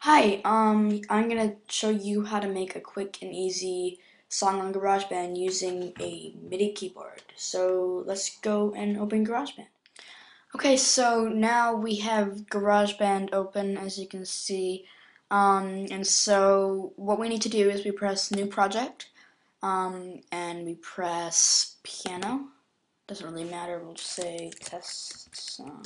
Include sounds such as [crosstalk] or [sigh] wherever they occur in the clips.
Hi, um, I'm gonna show you how to make a quick and easy song on GarageBand using a MIDI keyboard. So let's go and open GarageBand. Okay, so now we have GarageBand open as you can see. Um, and so what we need to do is we press new project um, and we press piano. Doesn't really matter, we'll just say test song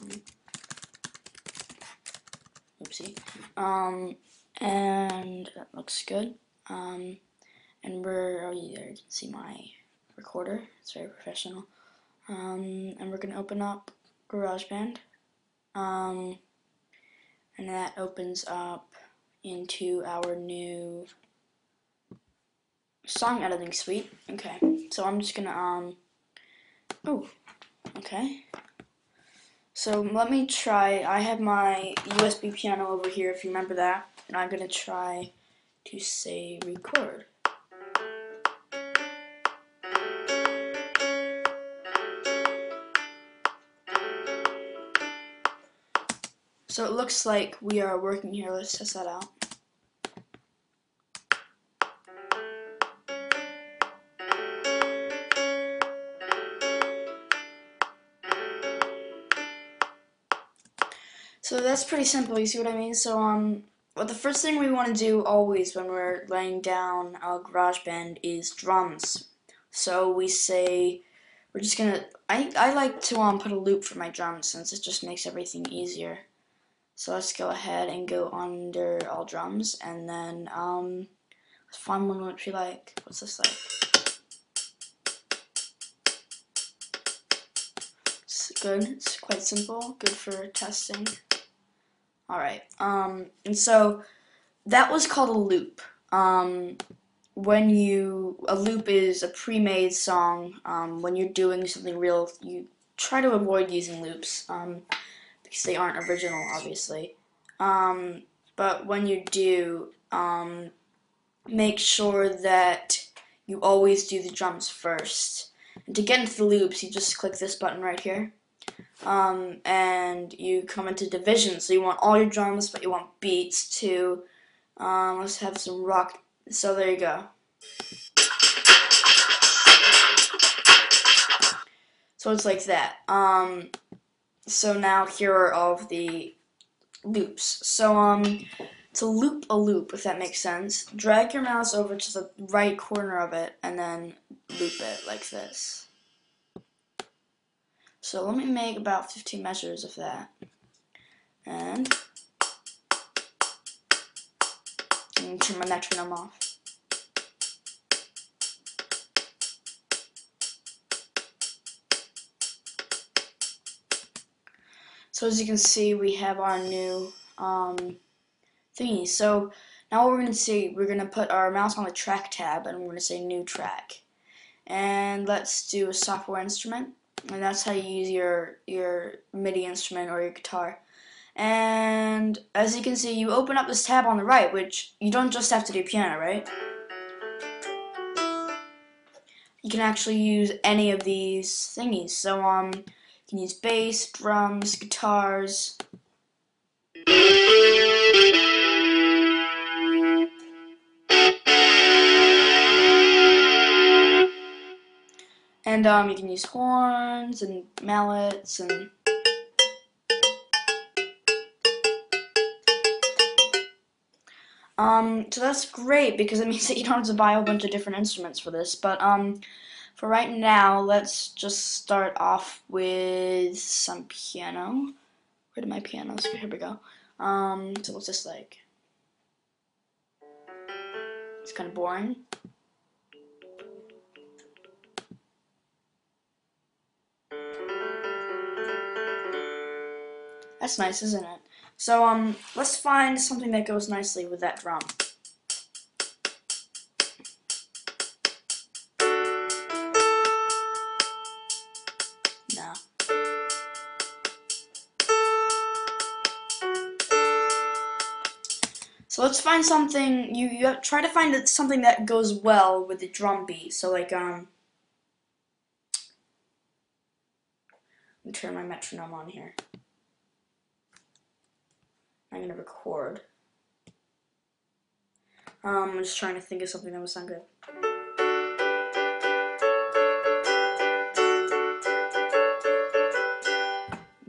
oopsie. Um, and that looks good. Um, and we're, oh yeah, you can see my recorder. It's very professional. Um, and we're going to open up GarageBand. Um, and that opens up into our new song editing suite. Okay, so I'm just gonna, um, oh, okay. So let me try, I have my USB piano over here if you remember that, and I'm going to try to say record. So it looks like we are working here, let's test that out. So that's pretty simple, you see what I mean? So um, well, the first thing we want to do always when we're laying down a GarageBand is drums. So we say, we're just gonna, I, I like to um, put a loop for my drums since it just makes everything easier. So let's go ahead and go under all drums and then um, let's find one which we like. What's this like? It's good, it's quite simple, good for testing. Alright, um, and so that was called a loop. Um, when you, a loop is a pre-made song. Um, when you're doing something real, you try to avoid using loops, um, because they aren't original, obviously. Um, but when you do, um, make sure that you always do the drums first. And to get into the loops, you just click this button right here um, and you come into division. So you want all your drums, but you want beats too. Um, let's have some rock. So there you go. So it's like that. Um, so now here are all of the loops. So um, to loop a loop, if that makes sense, drag your mouse over to the right corner of it and then loop it like this. So let me make about 15 measures of that. And, and turn my metronome off. So as you can see, we have our new um, thingy. So now what we're going to see, we're going to put our mouse on the track tab and we're going to say new track. And let's do a software instrument and that's how you use your your MIDI instrument or your guitar. And as you can see, you open up this tab on the right, which you don't just have to do piano, right? You can actually use any of these thingies. So um, you can use bass, drums, guitars. And um, you can use horns and mallets and Um, so that's great because it [laughs] means that you don't have to buy a bunch of different instruments for this. But um, for right now, let's just start off with some piano. Where did my pianos go? Here we go. Um, so what's this like? It's kind of boring. That's nice, isn't it? So, um, let's find something that goes nicely with that drum. No. So let's find something, you, you try to find something that goes well with the drum beat. So like, um, turn my metronome on here. Going to record. Um, I'm just trying to think of something that would sound good.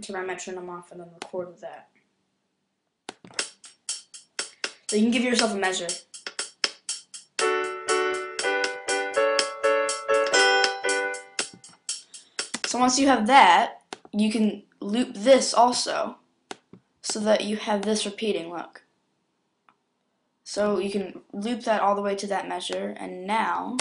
Turn my metronome off and then record with that. So you can give yourself a measure. So once you have that, you can loop this also so that you have this repeating, look. So you can loop that all the way to that measure, and now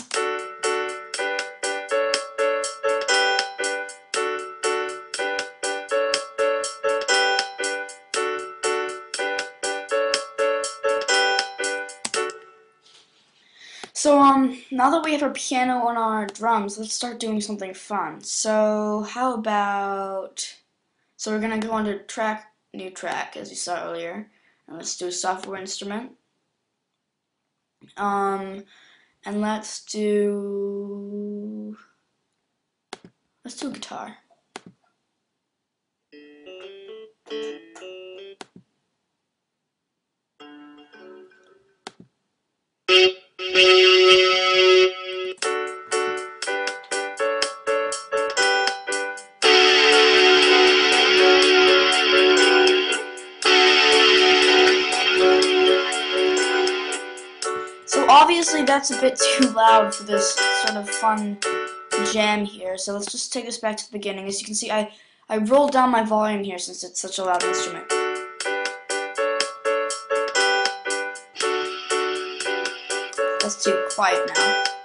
So um, now that we have our piano and our drums, let's start doing something fun. So how about, so we're gonna go under track, new track, as you saw earlier, and let's do a software instrument. Um, and let's do, let's do guitar. Obviously that's a bit too loud for this sort of fun jam here. So let's just take this back to the beginning. As you can see, I, I rolled down my volume here since it's such a loud instrument. That's too quiet now.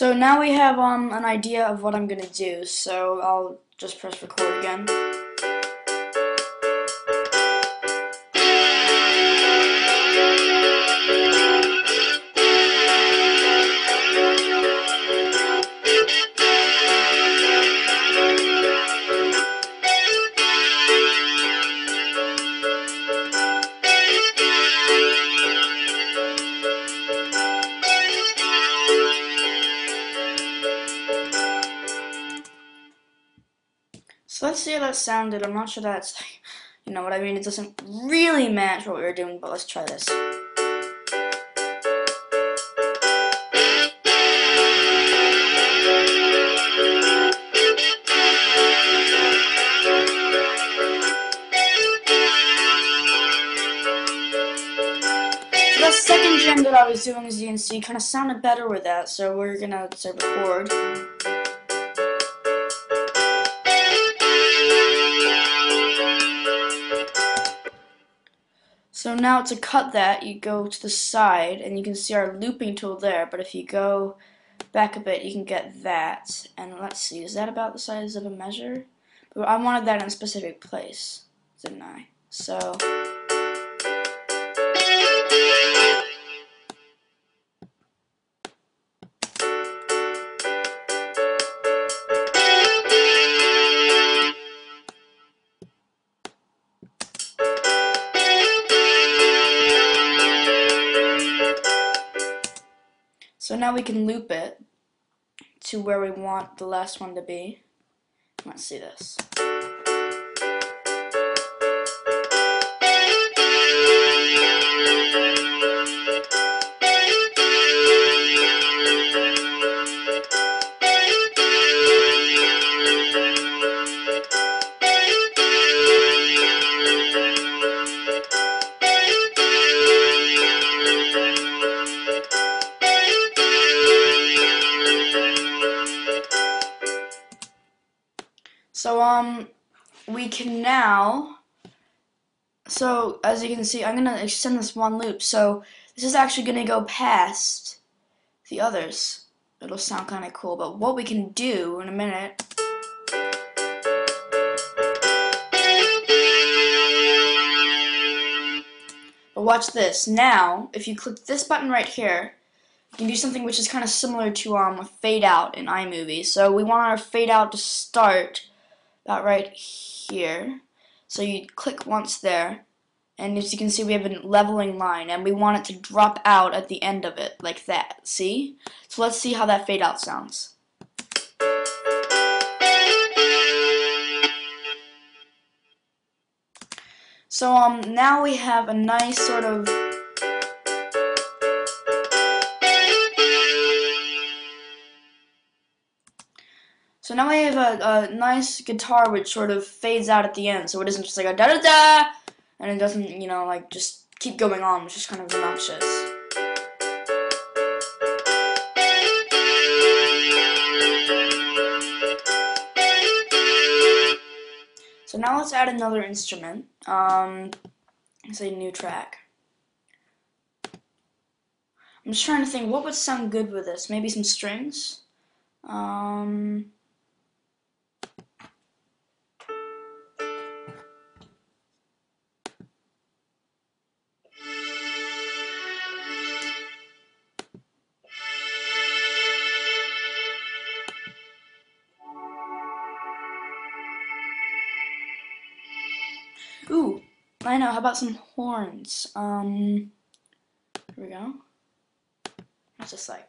So now we have um, an idea of what I'm gonna do, so I'll just press record again. Sounded. I'm not sure that's, [laughs] you know what I mean? It doesn't really match what we were doing, but let's try this. That second jam that I was doing, as you can see, kind of sounded better with that, so we're gonna say record. So now to cut that, you go to the side and you can see our looping tool there, but if you go back a bit, you can get that. And let's see, is that about the size of a measure? But I wanted that in a specific place, didn't I? So... So now we can loop it to where we want the last one to be. Let's see this. Um, we can now. So as you can see, I'm gonna extend this one loop. So this is actually gonna go past the others. It'll sound kind of cool. But what we can do in a minute. But watch this. Now, if you click this button right here, you can do something which is kind of similar to um, a fade out in iMovie. So we want our fade out to start about right here. So you click once there, and as you can see we have a leveling line, and we want it to drop out at the end of it, like that, see? So let's see how that fade out sounds. So um, now we have a nice sort of So now we have a, a nice guitar which sort of fades out at the end, so it isn't just like a da da da, and it doesn't, you know, like just keep going on, which is kind of obnoxious. So now let's add another instrument. Um, say new track. I'm just trying to think what would sound good with this. Maybe some strings. Um, Ooh, I know. How about some horns? Um, here we go. It's just like.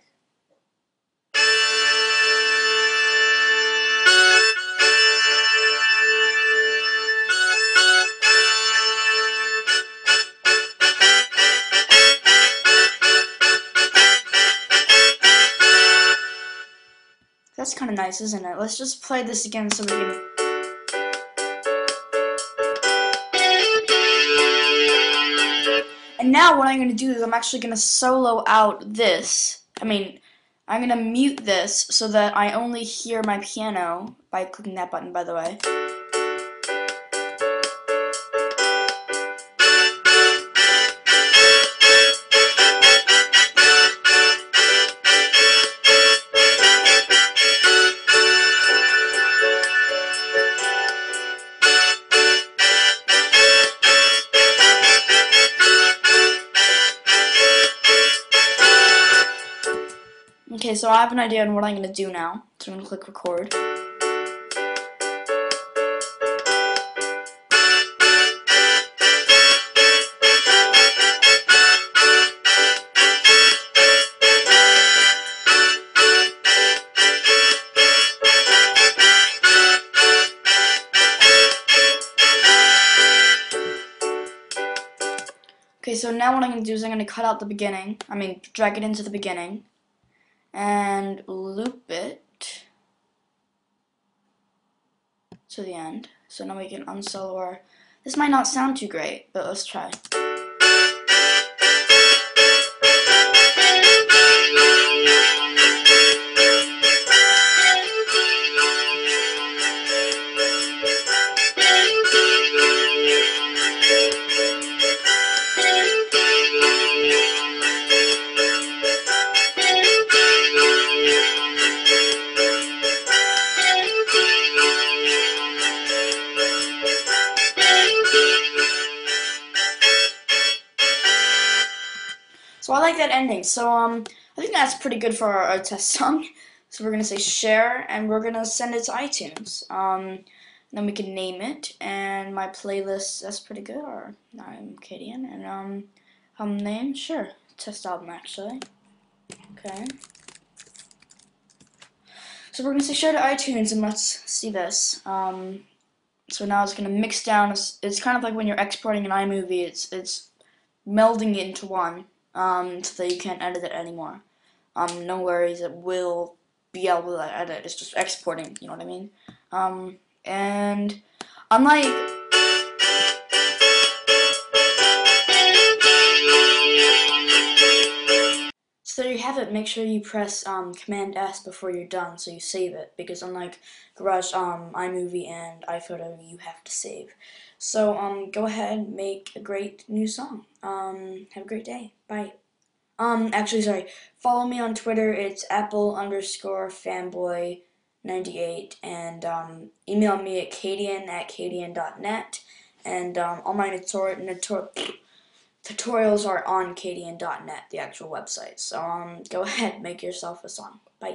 That's kind of nice, isn't it? Let's just play this again so we can And now what I'm going to do is I'm actually going to solo out this. I mean, I'm going to mute this so that I only hear my piano by clicking that button, by the way. Have an idea on what I'm going to do now. So I'm going to click record. Okay, so now what I'm going to do is I'm going to cut out the beginning. I mean, drag it into the beginning and loop it to the end. So now we can unsolo our, this might not sound too great, but let's try. So I like that ending. So um, I think that's pretty good for our, our test song. So we're gonna say share, and we're gonna send it to iTunes. Um, then we can name it, and my playlist. That's pretty good. Or I'm Kadian, and um, um name sure test album actually. Okay. So we're gonna say share to iTunes, and let's see this. Um, so now it's gonna mix down. It's, it's kind of like when you're exporting an iMovie. It's it's melding it into one um, so that you can't edit it anymore. Um, no worries, it will be able to edit. It's just exporting, you know what I mean? Um, and unlike So there you have it. Make sure you press um, Command S before you're done, so you save it. Because unlike Garage, um, iMovie, and iPhoto, you have to save. So um, go ahead, make a great new song. Um, have a great day. Bye. Um, actually, sorry. Follow me on Twitter. It's Apple underscore fanboy. 98 and um, email me at kadian at kadian.net and um, all my tutorials tutorials are on kadian.net, the actual website. So um, go [laughs] ahead, make yourself a song. Bye.